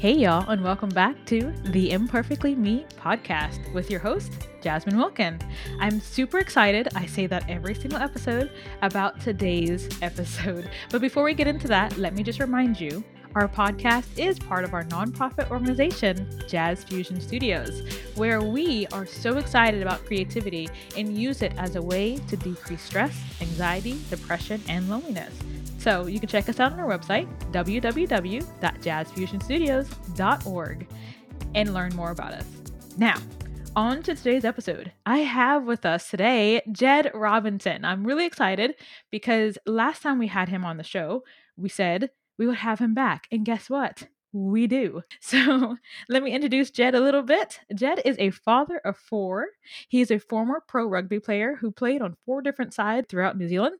Hey, y'all, and welcome back to the Imperfectly Me podcast with your host, Jasmine Wilkin. I'm super excited. I say that every single episode about today's episode. But before we get into that, let me just remind you our podcast is part of our nonprofit organization, Jazz Fusion Studios, where we are so excited about creativity and use it as a way to decrease stress, anxiety, depression, and loneliness. So you can check us out on our website, www.jazzfusionstudios.org, and learn more about us. Now, on to today's episode. I have with us today Ged Robinson. I'm really excited because last time we had him on the show, we said we would have him back. And guess what? We do. So let me introduce Ged a little bit. Ged is a father of four. He is a former pro rugby player who played on four different sides throughout New Zealand.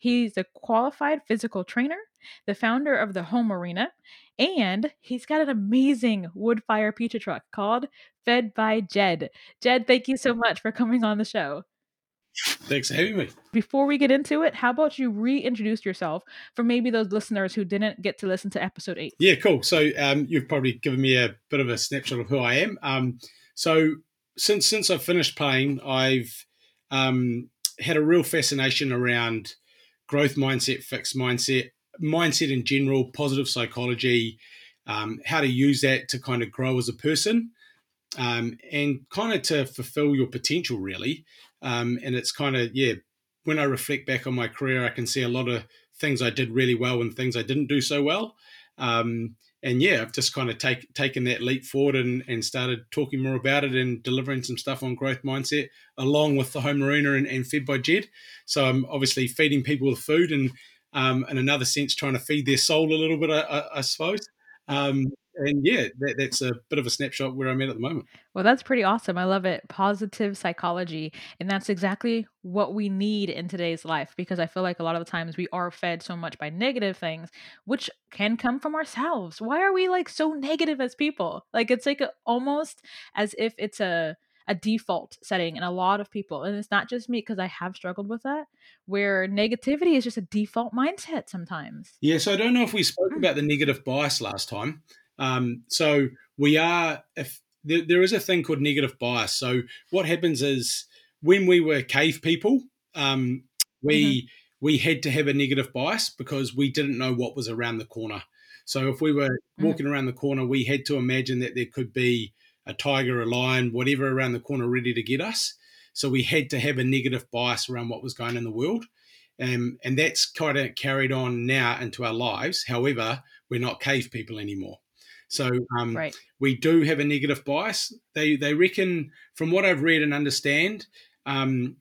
He's a qualified physical trainer, the founder of the Home Arena, and he's got an amazing wood fire pizza truck called Fed by Ged. Ged, thank you so much for coming on the show. Thanks for having me. Before we get into it, how about you reintroduce yourself for maybe those listeners who didn't get to listen to episode eight? Yeah, cool. So um, you've probably given me a bit of a snapshot of who I am. Um, so since since I've finished playing, I've um, had a real fascination around growth mindset, fixed mindset, mindset in general, positive psychology, um, how to use that to kind of grow as a person, um, and kind of to fulfill your potential, really. Um, and it's kind of yeah. When I reflect back on my career, I can see a lot of things I did really well and things I didn't do so well. Um, and yeah, I've just kind of take, taken that leap forward and, and started talking more about it and delivering some stuff on growth mindset along with the home arena and, and fed by Ged. So I'm obviously feeding people with food and um, in another sense trying to feed their soul a little bit, I, I, I suppose. Um, and yeah, that, that's a bit of a snapshot where I'm at at the moment. Well, that's pretty awesome. I love it. Positive psychology. And that's exactly what we need in today's life because I feel like a lot of the times we are fed so much by negative things, which can come from ourselves. Why are we like so negative as people? Like it's like a, almost as if it's a, a default setting in a lot of people. And it's not just me because I have struggled with that, where negativity is just a default mindset sometimes. Yeah. So I don't know if we spoke mm. about the negative bias last time. Um, so we are, if there, there is a thing called negative bias. So what happens is when we were cave people, um, we mm-hmm. we had to have a negative bias because we didn't know what was around the corner. So if we were mm. walking mm-hmm. around the corner, we had to imagine that there could be a tiger, a lion, whatever around the corner ready to get us. So we had to have a negative bias around what was going in the world. Um, and that's kind of carried on now into our lives. However, we're not cave people anymore. So um, right. we do have a negative bias. They they reckon, from what I've read and understand, um,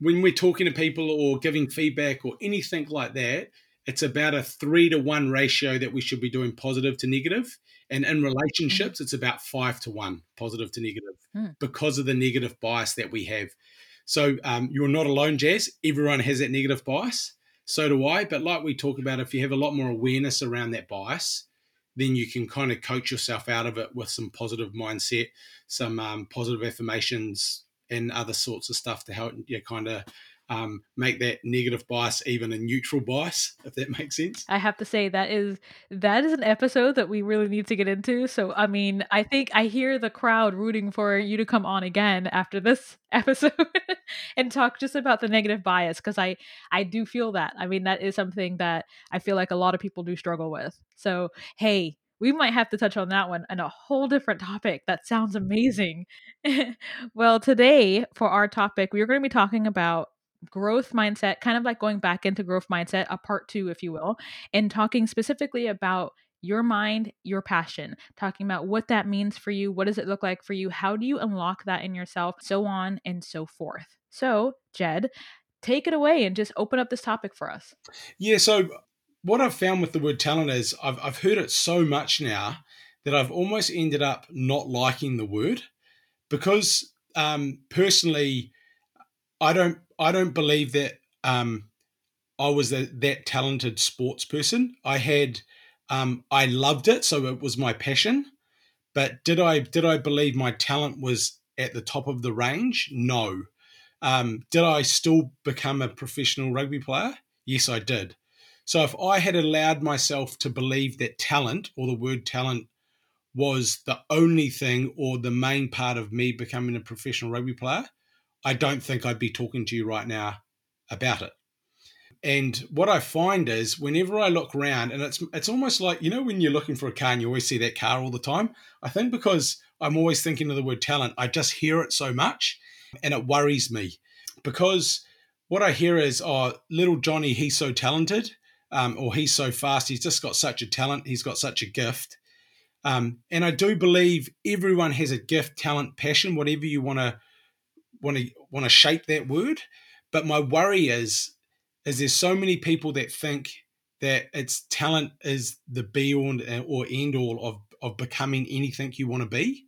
when we're talking to people or giving feedback or anything like that, it's about a three to one ratio that we should be doing positive to negative. And in relationships, mm-hmm. it's about five to one positive to negative mm. because of the negative bias that we have. So um, you're not alone, Jazz. Everyone has that negative bias. So do I. But like we talk about, if you have a lot more awareness around that bias, then you can kind of coach yourself out of it with some positive mindset, some um, positive affirmations, and other sorts of stuff to help you kind of um, make that negative bias even a neutral bias, if that makes sense. I have to say that is that is an episode that we really need to get into. So I mean, I think I hear the crowd rooting for you to come on again after this episode and talk just about the negative bias because I I do feel that. I mean, that is something that I feel like a lot of people do struggle with. So hey, we might have to touch on that one and a whole different topic. That sounds amazing. well, today for our topic, we are going to be talking about growth mindset, kind of like going back into growth mindset, a part two, if you will, and talking specifically about your mind, your passion, talking about what that means for you. What does it look like for you? How do you unlock that in yourself? So on and so forth. So, Ged, take it away and just open up this topic for us. Yeah. So, what I've found with the word talent is I've, I've heard it so much now that I've almost ended up not liking the word because um, personally, I don't I don't believe that um, I was a, that talented sports person. I had um, I loved it, so it was my passion. But did I did I believe my talent was at the top of the range? No. Um, did I still become a professional rugby player? Yes, I did. So if I had allowed myself to believe that talent or the word talent was the only thing or the main part of me becoming a professional rugby player, I don't think I'd be talking to you right now about it. And what I find is whenever I look around, and it's it's almost like you know when you're looking for a car and you always see that car all the time. I think because I'm always thinking of the word talent, I just hear it so much, and it worries me because what I hear is, "Oh, little Johnny, he's so talented, um, or he's so fast. He's just got such a talent. He's got such a gift." Um, and I do believe everyone has a gift, talent, passion, whatever you want to want to want to shape that word. But my worry is is there's so many people that think that it's talent is the be all or end all of of becoming anything you want to be.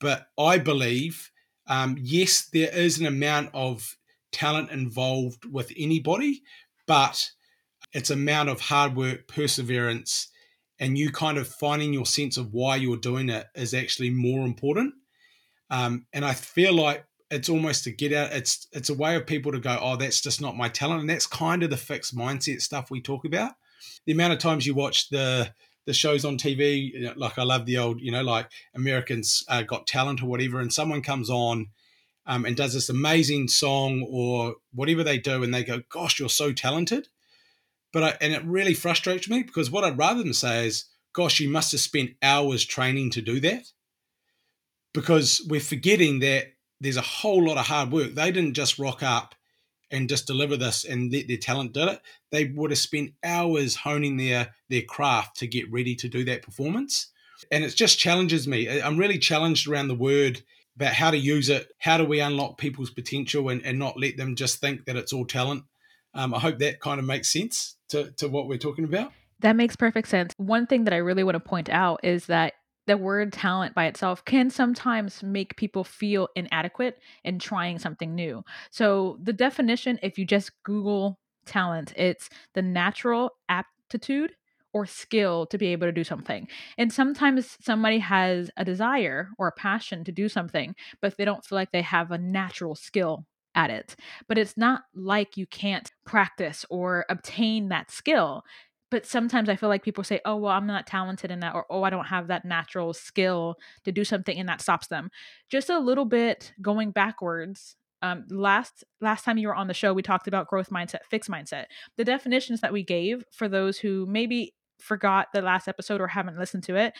But I believe, um, yes, there is an amount of talent involved with anybody, but it's amount of hard work, perseverance, and you kind of finding your sense of why you're doing it is actually more important. Um, and I feel like it's almost to get out it's it's a way of people to go oh that's just not my talent. And that's kind of the fixed mindset stuff we talk about. The amount of times you watch the the shows on tv like i love the old you know like americans uh, got talent or whatever and someone comes on um, and does this amazing song or whatever they do and they go gosh you're so talented. But I, and it really frustrates me because what i'd rather them say is gosh you must have spent hours training to do that. Because we're forgetting that there's a whole lot of hard work. They didn't just rock up and just deliver this and let their talent do it. They would have spent hours honing their their craft to get ready to do that performance. And it just challenges me. I'm really challenged around the word about how to use it. How do we unlock people's potential and, and not let them just think that it's all talent? Um, I hope that kind of makes sense to, to what we're talking about. That makes perfect sense. One thing that I really want to point out is that the word talent by itself can sometimes make people feel inadequate in trying something new. So, the definition, if you just Google talent, it's the natural aptitude or skill to be able to do something. And sometimes somebody has a desire or a passion to do something, but they don't feel like they have a natural skill at it. But it's not like you can't practice or obtain that skill but sometimes I feel like people say, "Oh, well, I'm not talented in that," or "Oh, I don't have that natural skill to do something," and that stops them. Just a little bit going backwards. Um, last last time you were on the show, we talked about growth mindset, fixed mindset. The definitions that we gave for those who maybe forgot the last episode or haven't listened to it.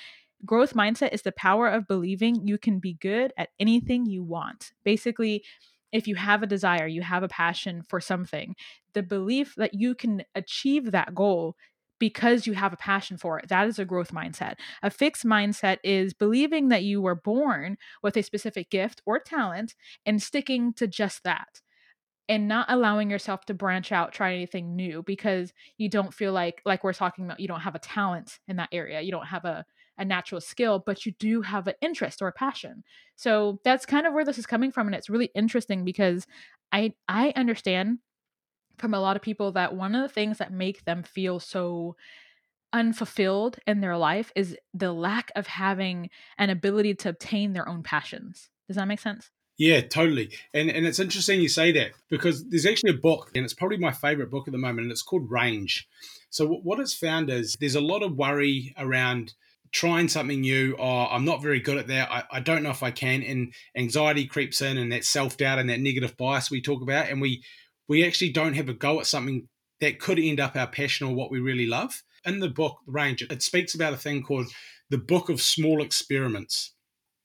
Growth mindset is the power of believing you can be good at anything you want. Basically, if you have a desire, you have a passion for something, the belief that you can achieve that goal because you have a passion for it. That is a growth mindset. A fixed mindset is believing that you were born with a specific gift or talent and sticking to just that and not allowing yourself to branch out, try anything new because you don't feel like, like we're talking about, you don't have a talent in that area. You don't have a, a natural skill, but you do have an interest or a passion. So that's kind of where this is coming from. And it's really interesting because I I understand from a lot of people that one of the things that make them feel so unfulfilled in their life is the lack of having an ability to obtain their own passions. Does that make sense? Yeah, totally. And and it's interesting you say that because there's actually a book, and it's probably my favorite book at the moment, and it's called Range. So what it's found is there's a lot of worry around trying something new. Oh, I'm not very good at that. I, I don't know if I can. And anxiety creeps in, and that self doubt and that negative bias we talk about, and we we actually don't have a go at something that could end up our passion or what we really love. In the book Range, it speaks about a thing called the Book of Small Experiments.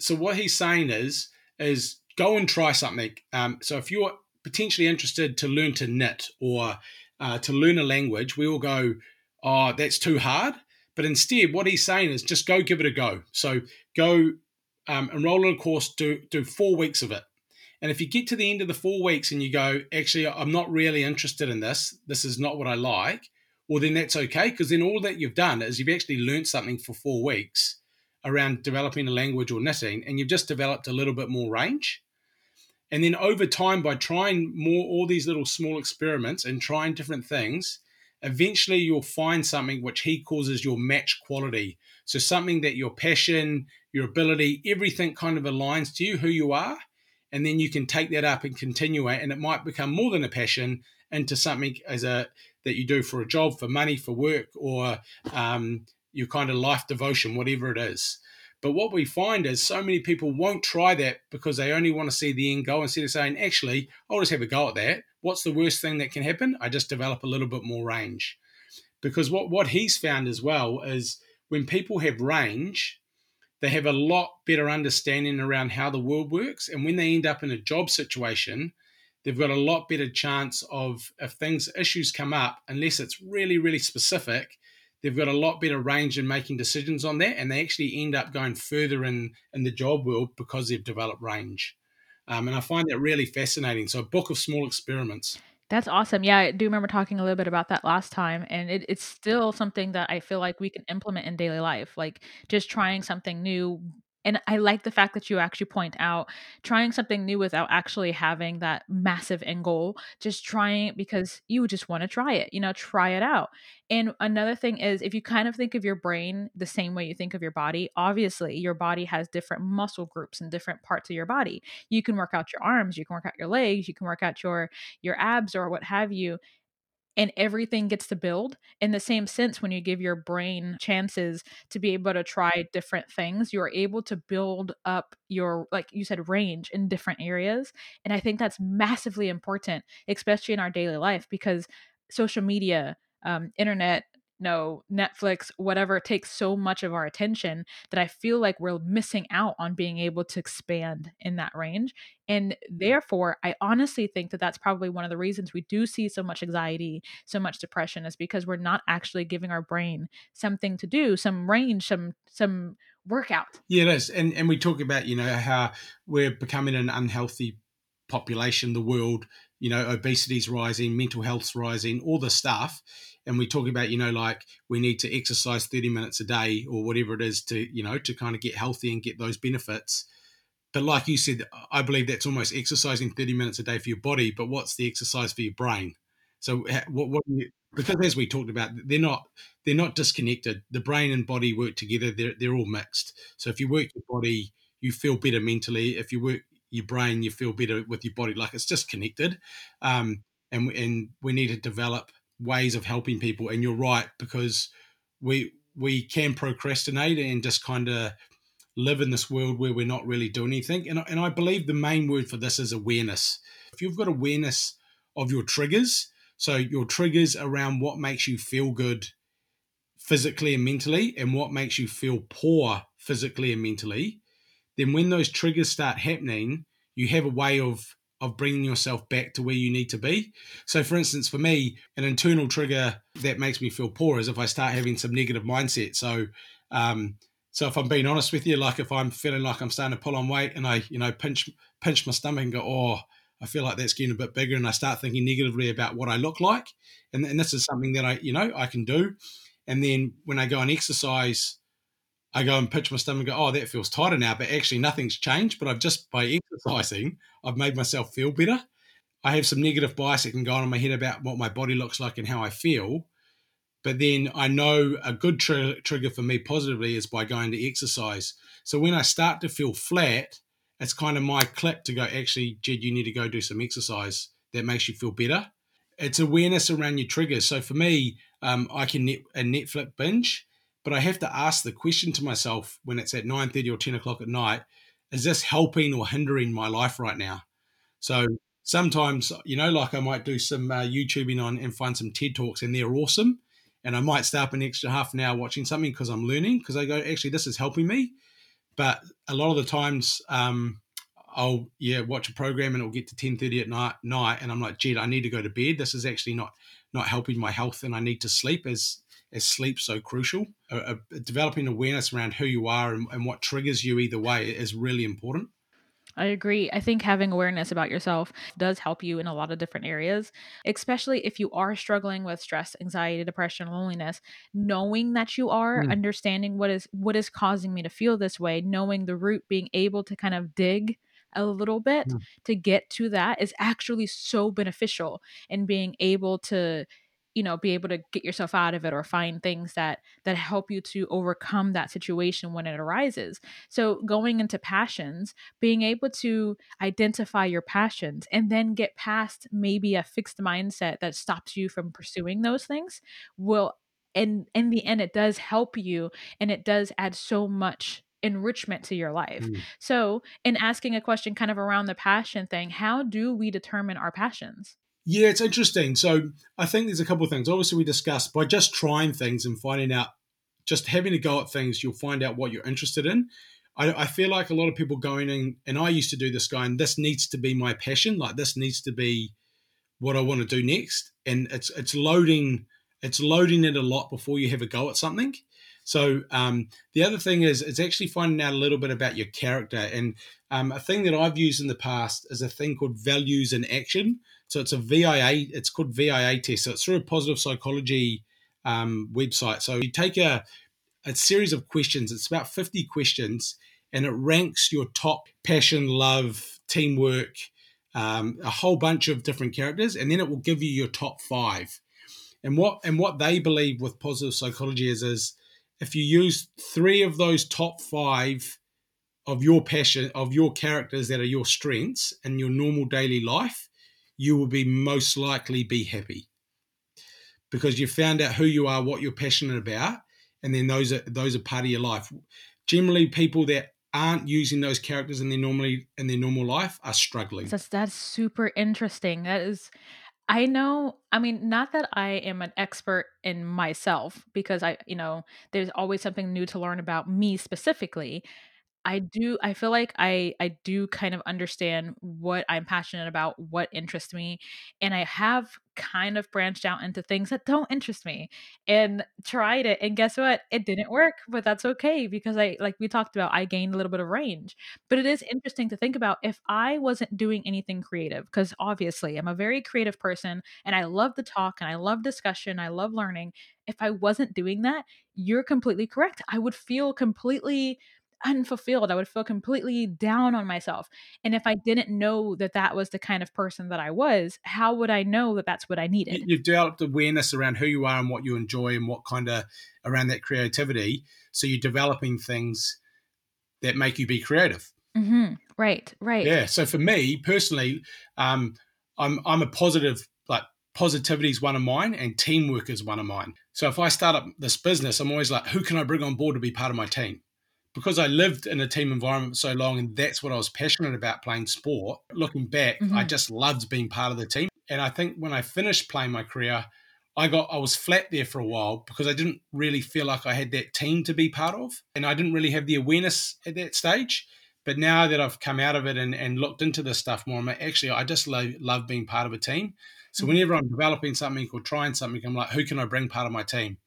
So what he's saying is, is go and try something. Um, so if you're potentially interested to learn to knit or uh, to learn a language, we all go, oh, that's too hard. But instead, what he's saying is just go give it a go. So go um, enroll in a course, do do four weeks of it. And if you get to the end of the four weeks and you go, actually, I'm not really interested in this, this is not what I like, well, then that's okay because then all that you've done is you've actually learned something for four weeks around developing a language or knitting, and you've just developed a little bit more range. And then over time, by trying more, all these little small experiments and trying different things, eventually you'll find something which he causes your match quality. So something that your passion, your ability, everything kind of aligns to you, who you are and then you can take that up and continue it and it might become more than a passion into something as a that you do for a job for money for work or um, your kind of life devotion whatever it is But what we find is so many people won't try that because they only want to see the end goal instead of saying, actually, I'll just have a go at that. What's the worst thing that can happen? I just develop a little bit more range. Because what, what he's found as well is when people have range, they have a lot better understanding around how the world works. And when they end up in a job situation, they've got a lot better chance of if things issues come up, unless it's really, really specific, they've got a lot better range in making decisions on that, and they actually end up going further in in the job world because they've developed range. Um, and I find that really fascinating. So, a book of small experiments. That's awesome. Yeah, I do remember talking a little bit about that last time, and it, it's still something that I feel like we can implement in daily life. Like just trying something new and I like the fact that you actually point out trying something new without actually having that massive end goal, just trying because you just want to try it, you know, try it out. And another thing is if you kind of think of your brain the same way you think of your body, obviously your body has different muscle groups and different parts of your body. You can work out your arms, you can work out your legs, you can work out your your abs or what have you and everything gets to build in the same sense when you give your brain chances to be able to try different things you're able to build up your like you said range in different areas and i think that's massively important especially in our daily life because social media um, internet no Netflix, whatever, takes so much of our attention that I feel like we're missing out on being able to expand in that range. And mm-hmm. therefore, I honestly think that that's probably one of the reasons we do see so much anxiety, so much depression, is because we're not actually giving our brain something to do, some range, some some workout. Yeah, it is. And and we talk about, you know, how we're becoming an unhealthy population, the world, you know, obesity's rising, mental health's rising, all the stuff. And we talk about you know like we need to exercise 30 minutes a day or whatever it is to you know to kind of get healthy and get those benefits. But like you said i believe that's almost exercising 30 minutes a day for your body but what's the exercise for your brain? So what, what because as we talked about they're not they're not disconnected. The brain and body work together they're, they're all mixed. So if you work your body you feel better mentally. If you work your brain you feel better with your body like it's just connected um, and, and we need to develop ways of helping people. And you're right because we we can procrastinate and just kind of live in this world where we're not really doing anything. And, and I believe the main word for this is awareness. If you've got awareness of your triggers, so your triggers around what makes you feel good physically and mentally, and what makes you feel poor physically and mentally, then when those triggers start happening, you have a way of of bringing yourself back to where you need to be. So, for instance, for me, an internal trigger that makes me feel poor is if I start having some negative mindset. So, um, so if I'm being honest with you, like if I'm feeling like I'm starting to pull on weight and I, you know, pinch pinch my stomach and go, oh, I feel like that's getting a bit bigger, and I start thinking negatively about what I look like, and, and this is something that I, you know, I can do. And then when I go and exercise, I go and pitch my stomach and go, oh, that feels tighter now. But actually, nothing's changed. But I've just, by exercising, I've made myself feel better. I have some negative bias that can go on in my head about what my body looks like and how I feel. But then I know a good tr- trigger for me positively is by going to exercise. So when I start to feel flat, it's kind of my clip to go, actually, Ged, you need to go do some exercise that makes you feel better. It's awareness around your triggers. So for me, um, I can net, a Netflix binge but I have to ask the question to myself when it's at 9.30 or 10 o'clock at night, is this helping or hindering my life right now? So sometimes, you know, like I might do some uh, YouTubing on and find some TED Talks and they're awesome. And I might stay up an extra half an hour watching something because I'm learning because I go, actually, this is helping me. But a lot of the times, um, I'll yeah watch a program and it'll get to ten thirty at night night and I'm like, gee, I need to go to bed. This is actually not not helping my health and I need to sleep as is sleep so crucial. Uh, uh, developing awareness around who you are and, and what triggers you either way is really important. I agree. I think having awareness about yourself does help you in a lot of different areas, especially if you are struggling with stress, anxiety, depression, loneliness. Knowing that you are, mm. understanding what is what is causing me to feel this way, knowing the root, being able to kind of dig a little bit mm. to get to that is actually so beneficial in being able to you know be able to get yourself out of it or find things that that help you to overcome that situation when it arises so going into passions being able to identify your passions and then get past maybe a fixed mindset that stops you from pursuing those things will and in the end it does help you and it does add so much enrichment to your life. Mm. So, in asking a question kind of around the passion thing, how do we determine our passions? Yeah, it's interesting. So, I think there's a couple of things. Obviously, we discussed by just trying things and finding out, just having to go at things, you'll find out what you're interested in. I, I feel like a lot of people going in, and I used to do this guy, and this needs to be my passion. Like, this needs to be what I want to do next. And it's it's loading it's loading it a lot before you have a go at something. So um, the other thing is it's actually finding out a little bit about your character. And um, a thing that I've used in the past is a thing called values in action. So it's a VIA. It's called VIA test. So it's through a positive psychology um, website. So you take a a series of questions. It's about fifty questions, and it ranks your top passion, love, teamwork, um, a whole bunch of different characters, and then it will give you your top five. And what and what they believe with positive psychology is is if you use three of those top five of your passion of your characters that are your strengths in your normal daily life, you will be most likely be happy because you found out who you are, what you're passionate about, and then those are those are part of your life. Generally, people that aren't using those characters in their normally in their normal life are struggling. That's that's super interesting. That is I know, I mean, not that I am an expert in myself because I, you know, there's always something new to learn about me specifically. I do I feel like I I do kind of understand what I'm passionate about, what interests me, and I have kind of branched out into things that don't interest me and tried it and guess what? It didn't work, but that's okay because I like we talked about I gained a little bit of range. But it is interesting to think about if I wasn't doing anything creative because obviously I'm a very creative person and I love to talk and I love discussion, I love learning. If I wasn't doing that, you're completely correct. I would feel completely unfulfilled. I would feel completely down on myself. And if I didn't know that that was the kind of person that I was, how would I know that that's what I needed? You've developed awareness around who you are and what you enjoy and what kind of around that creativity. So you're developing things that make you be creative. Mm-hmm. Right, right. Yeah. So for me personally, um, I'm I'm a positive like positivity is one of mine and teamwork is one of mine. So if I start up this business, I'm always like, who can I bring on board to be part of my team? Because I lived in a team environment so long and that's what I was passionate about playing sport, looking back, mm-hmm. I just loved being part of the team. And I think when I finished playing my career, I got I was flat there for a while because I didn't really feel like I had that team to be part of. And I didn't really have the awareness at that stage. But now that I've come out of it and, and looked into this stuff more, I'm actually I just love, love being part of a team. So mm-hmm. whenever I'm developing something or trying something, I'm like, who can I bring part of my team?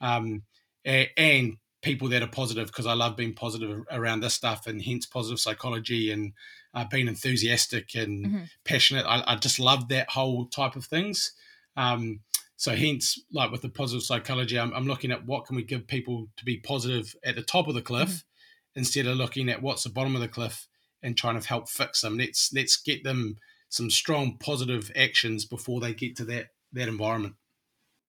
Um, and people that are positive because I love being positive around this stuff and hence positive psychology and uh, being enthusiastic and mm-hmm. passionate. I, I, just love that whole type of things. Um, so hence, like with the positive psychology, I'm, I'm, looking at what can we give people to be positive at the top of the cliff mm-hmm. instead of looking at what's the bottom of the cliff and trying to help fix them. Let's let's get them some strong positive actions before they get to that that environment.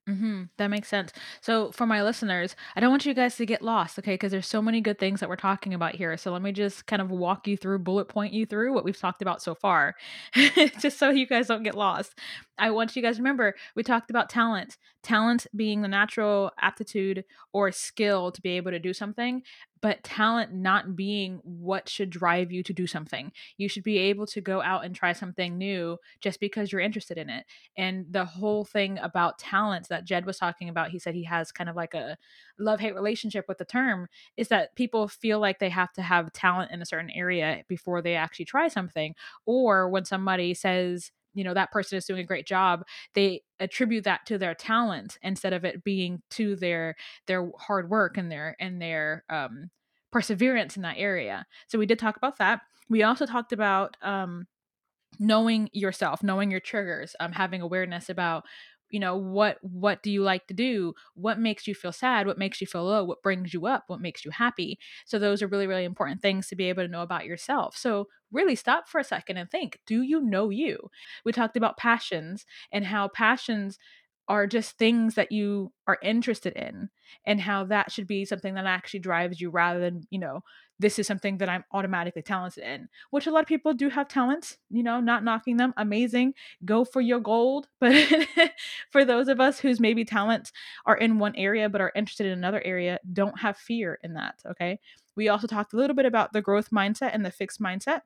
Mm-hmm. That makes sense. So, for my listeners, I don't want you guys to get lost, okay? Because there's so many good things that we're talking about here. So, let me just kind of walk you through, bullet point you through what we've talked about so far, just so you guys don't get lost. I want you guys remember we talked about talent, talent being the natural aptitude or skill to be able to do something but talent not being what should drive you to do something. You should be able to go out and try something new just because you're interested in it. And the whole thing about talent that Ged was talking about, he said he has kind of like a love hate relationship with the term, is that people feel like they have to have talent in a certain area before they actually try something. Or when somebody says, you know that person is doing a great job they attribute that to their talent instead of it being to their their hard work and their and their um perseverance in that area. So we did talk about that. We also talked about um knowing yourself knowing your triggers um having awareness about you know what what do you like to do? What makes you feel sad? What makes you feel low? What brings you up? What makes you happy? So those are really really important things to be able to know about yourself. So really stop for a second and think do you know you? We talked about passions and how passions are just things that you are interested in and how that should be something that actually drives you rather than you know this is something that I'm automatically talented in, which a lot of people do have talents, you know, not knocking them. Amazing. Go for your gold. But for those of us whose maybe talents are in one area but are interested in another area, don't have fear in that. Okay. We also talked a little bit about the growth mindset and the fixed mindset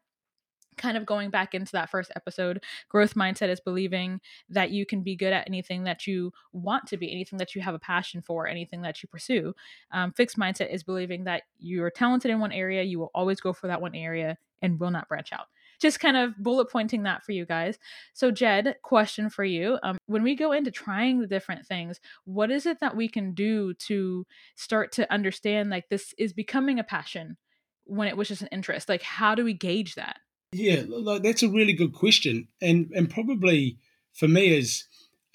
kind of going back into that first episode, growth mindset is believing that you can be good at anything that you want to be, anything that you have a passion for, anything that you pursue. Um, fixed mindset is believing that you're talented in one area, you will always go for that one area and will not branch out. Just kind of bullet pointing that for you guys. So, Ged, question for you. Um, when we go into trying the different things, what is it that we can do to start to understand like this is becoming a passion when it was just an interest? Like, how do we gauge that? Yeah, that's a really good question, and and probably for me is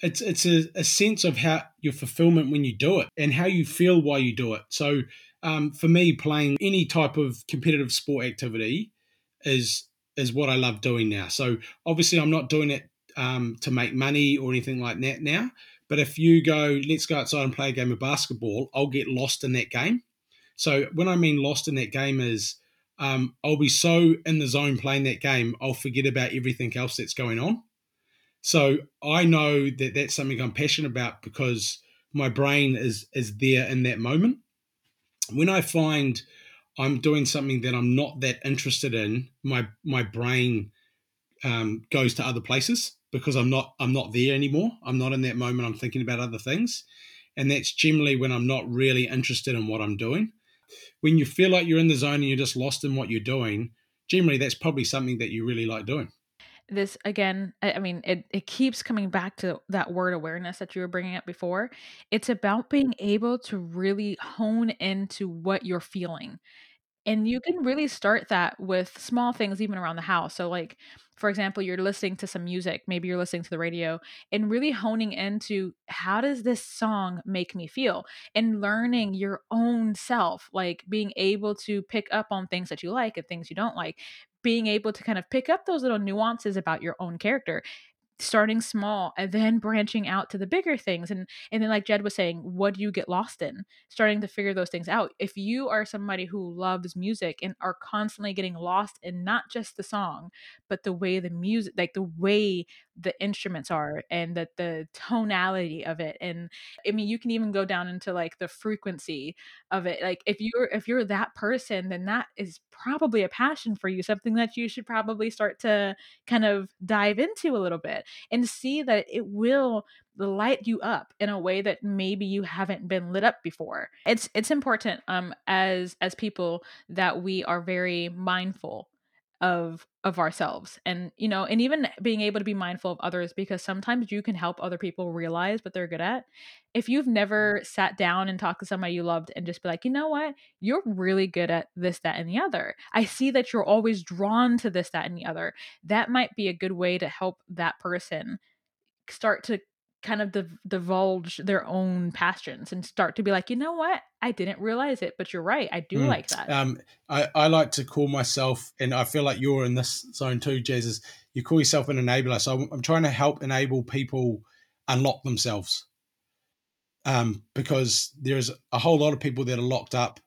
it's it's a, a sense of how your fulfillment when you do it and how you feel while you do it. So um, for me, playing any type of competitive sport activity is is what I love doing now. So obviously, I'm not doing it um, to make money or anything like that now. But if you go, let's go outside and play a game of basketball, I'll get lost in that game. So when I mean lost in that game is um, I'll be so in the zone playing that game, I'll forget about everything else that's going on. So I know that that's something I'm passionate about because my brain is is there in that moment. When I find I'm doing something that I'm not that interested in, my my brain um, goes to other places because I'm not I'm not there anymore. I'm not in that moment. I'm thinking about other things, and that's generally when I'm not really interested in what I'm doing when you feel like you're in the zone and you're just lost in what you're doing, generally that's probably something that you really like doing. This again, I mean, it, it keeps coming back to that word awareness that you were bringing up before. It's about being able to really hone into what you're feeling and you can really start that with small things even around the house. So like for example, you're listening to some music, maybe you're listening to the radio and really honing into how does this song make me feel and learning your own self, like being able to pick up on things that you like and things you don't like being able to kind of pick up those little nuances about your own character starting small and then branching out to the bigger things and and then like Ged was saying what do you get lost in? Starting to figure those things out. If you are somebody who loves music and are constantly getting lost in not just the song but the way the music like the way the instruments are and that the tonality of it and i mean you can even go down into like the frequency of it. Like if you're if you're that person then that is probably a passion for you something that you should probably start to kind of dive into a little bit and see that it will light you up in a way that maybe you haven't been lit up before. It's it's important um as as people that we are very mindful of of ourselves and you know and even being able to be mindful of others because sometimes you can help other people realize what they're good at. If you've mm-hmm. never sat down and talked to somebody you loved and just be like you know what? You're really good at this that and the other. I see that you're always drawn to this that and the other. That might be a good way to help that person start to kind of div- divulge their own passions and start to be like, you know what, I didn't realize it, but you're right, I do mm. like that. Um, I, I like to call myself, and I feel like you're in this zone too, Jesus. You call yourself an enabler. So I'm, I'm trying to help enable people unlock themselves, um, because there's a whole lot of people that are locked up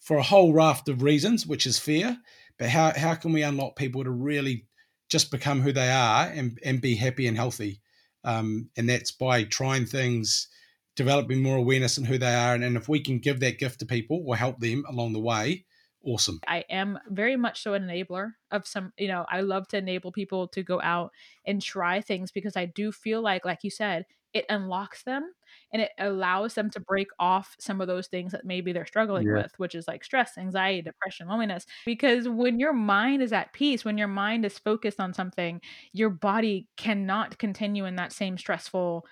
for a whole raft of reasons, which is fear. But how how can we unlock people to really just become who they are and and be happy and healthy? Um, and that's by trying things, developing more awareness in who they are. And, and if we can give that gift to people or help them along the way, awesome. I am very much so an enabler of some, you know, I love to enable people to go out and try things because I do feel like, like you said, it unlocks them and it allows them to break off some of those things that maybe they're struggling yeah. with, which is like stress, anxiety, depression, loneliness. Because when your mind is at peace, when your mind is focused on something, your body cannot continue in that same stressful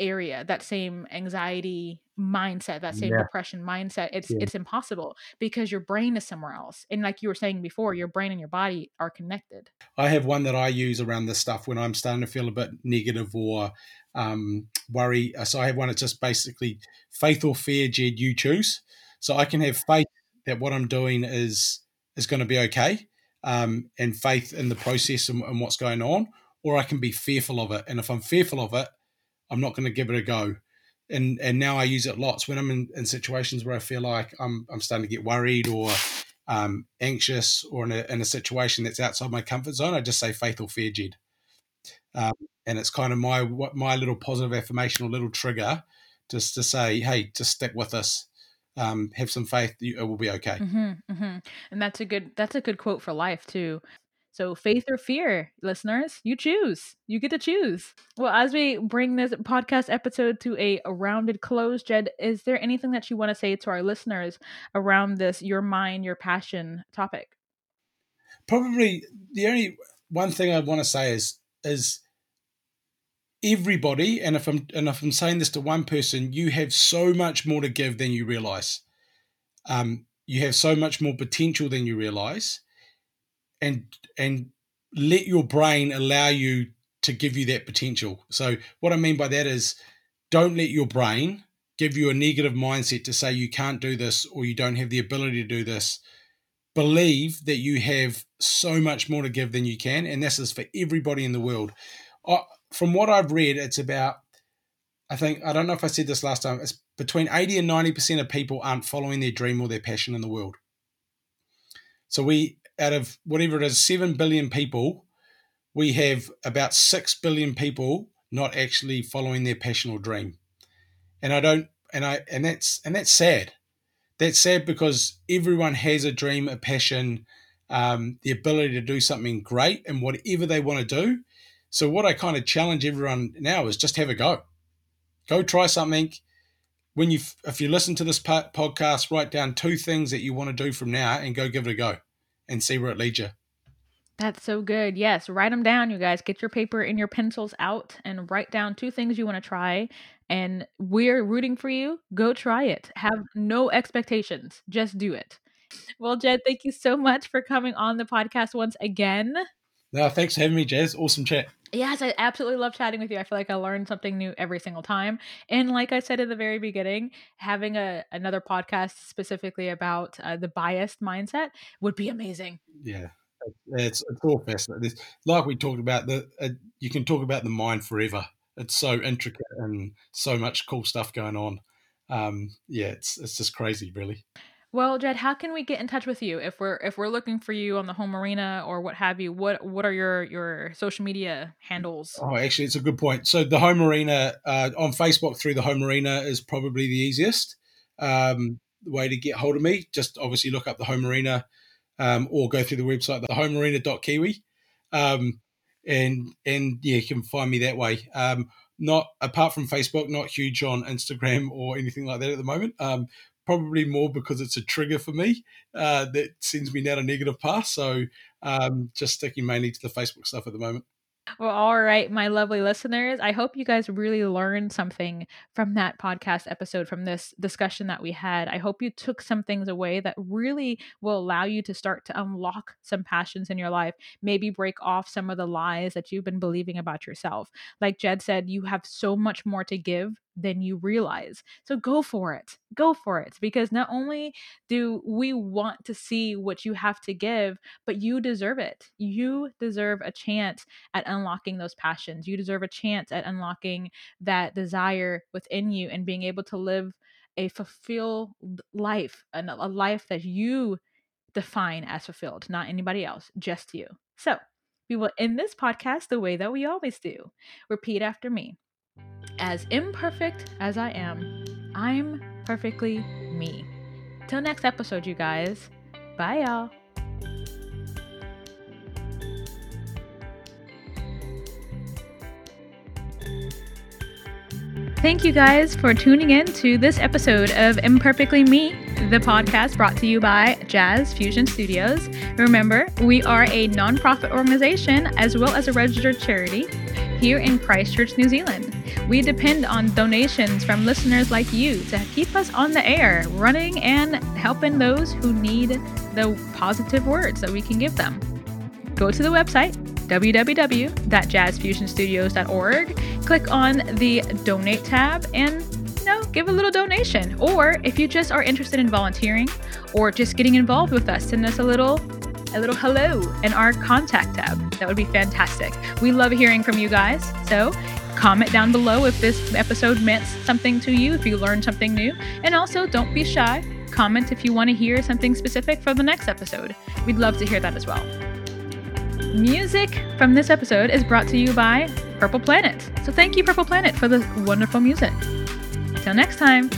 area that same anxiety mindset that same yeah. depression mindset it's yeah. it's impossible because your brain is somewhere else and like you were saying before your brain and your body are connected i have one that i use around this stuff when i'm starting to feel a bit negative or um, worry uh, so i have one that's just basically faith or fear Ged you choose so i can have faith that what i'm doing is is going to be okay um, and faith in the process and, and what's going on or i can be fearful of it and if i'm fearful of it I'm not going to give it a go. And and now I use it lots when I'm in, in situations where I feel like I'm I'm starting to get worried or um, anxious or in a, in a situation that's outside my comfort zone. I just say faith or fear, Ged. Um, and it's kind of my my little positive affirmation or little trigger just to say, hey, just stick with us. um, have some faith, it will be okay. Mm-hmm, mm-hmm. And that's a good that's a good quote for life too. So, faith or fear, listeners, you choose. You get to choose. Well, as we bring this podcast episode to a, rounded close, Ged, is there anything that you want to say to our listeners around this your mind, your passion topic? Probably the only one thing I want to say is is everybody, and if I'm and if I'm saying this to one person, you have so much more to give than you realize. Um, you have so much more potential than you realize and and let your brain allow you to give you that potential. So what I mean by that is don't let your brain give you a negative mindset to say you can't do this or you don't have the ability to do this. Believe that you have so much more to give than you can, and this is for everybody in the world. from what I've read, it's about I think I don't know if I said this last time. It's between eighty and ninety percent of people aren't following their dream or their passion in the world. So we out of whatever it is, 7 billion people, we have about 6 billion people not actually following their passion or dream. And I don't, and I, and that's, and that's sad. That's sad because everyone has a dream, a passion, um, the ability to do something great and whatever they want to do. So what I kind of challenge everyone now is just have a go. Go try something. When you, if you listen to this podcast, write down two things that you want to do from now and go give it a go and see where it leads you. That's so good. Yes, write them down, you guys. Get your paper and your pencils out and write down two things you want to try. And we're rooting for you. Go try it. Have no expectations. Just do it. Well, Ged, thank you so much for coming on the podcast once again. No, thanks for having me, Jazz. Awesome chat. Yes, I absolutely love chatting with you. I feel like I learn something new every single time. And like I said in the very beginning, having a another podcast specifically about uh, the biased mindset would be amazing. Yeah, it's it's all fascinating. like we talked about the uh, you can talk about the mind forever. It's so intricate and so much cool stuff going on. Um, yeah, it's it's just crazy, really. Well, Ged, how can we get in touch with you if we're if we're looking for you on the home arena or what have you? What what are your your social media handles? Oh, actually, it's a good point. So the home arena uh, on Facebook through the home arena is probably the easiest um, way to get hold of me. Just obviously look up the home arena um, or go through the website thehomearena.kiwi, um, and and yeah, you can find me that way. Um, not apart from Facebook, not huge on Instagram or anything like that at the moment. Um, probably more because it's a trigger for me uh, that sends me down a negative path. So um, just sticking mainly to the Facebook stuff at the moment. Well, all right, my lovely listeners. I hope you guys really learned something from that podcast episode, from this discussion that we had. I hope you took some things away that really will allow you to start to unlock some passions in your life, maybe break off some of the lies that you've been believing about yourself. Like Ged said, you have so much more to give than you realize. So go for it. Go for it because not only do we want to see what you have to give, but you deserve it. You deserve a chance at unlocking those passions. You deserve a chance at unlocking that desire within you and being able to live a fulfilled life, a life that you define as fulfilled, not anybody else, just you. So, we will end this podcast the way that we always do. Repeat after me. As imperfect as I am, I'm perfectly me. Till next episode, you guys. Bye, y'all. Thank you guys for tuning in to this episode of Imperfectly Me, the podcast brought to you by Jazz Fusion Studios. Remember, we are a nonprofit organization as well as a registered charity here in Christchurch, New Zealand. We depend on donations from listeners like you to keep us on the air, running and helping those who need the positive words that we can give them. Go to the website www.jazzfusionstudios.org, click on the donate tab and you know, give a little donation. Or if you just are interested in volunteering or just getting involved with us, send us a little a little hello in our contact tab. That would be fantastic. We love hearing from you guys. So comment down below if this episode meant something to you, if you learned something new. And also, don't be shy. Comment if you want to hear something specific for the next episode. We'd love to hear that as well. Music from this episode is brought to you by Purple Planet. So thank you, Purple Planet, for the wonderful music. Till next time.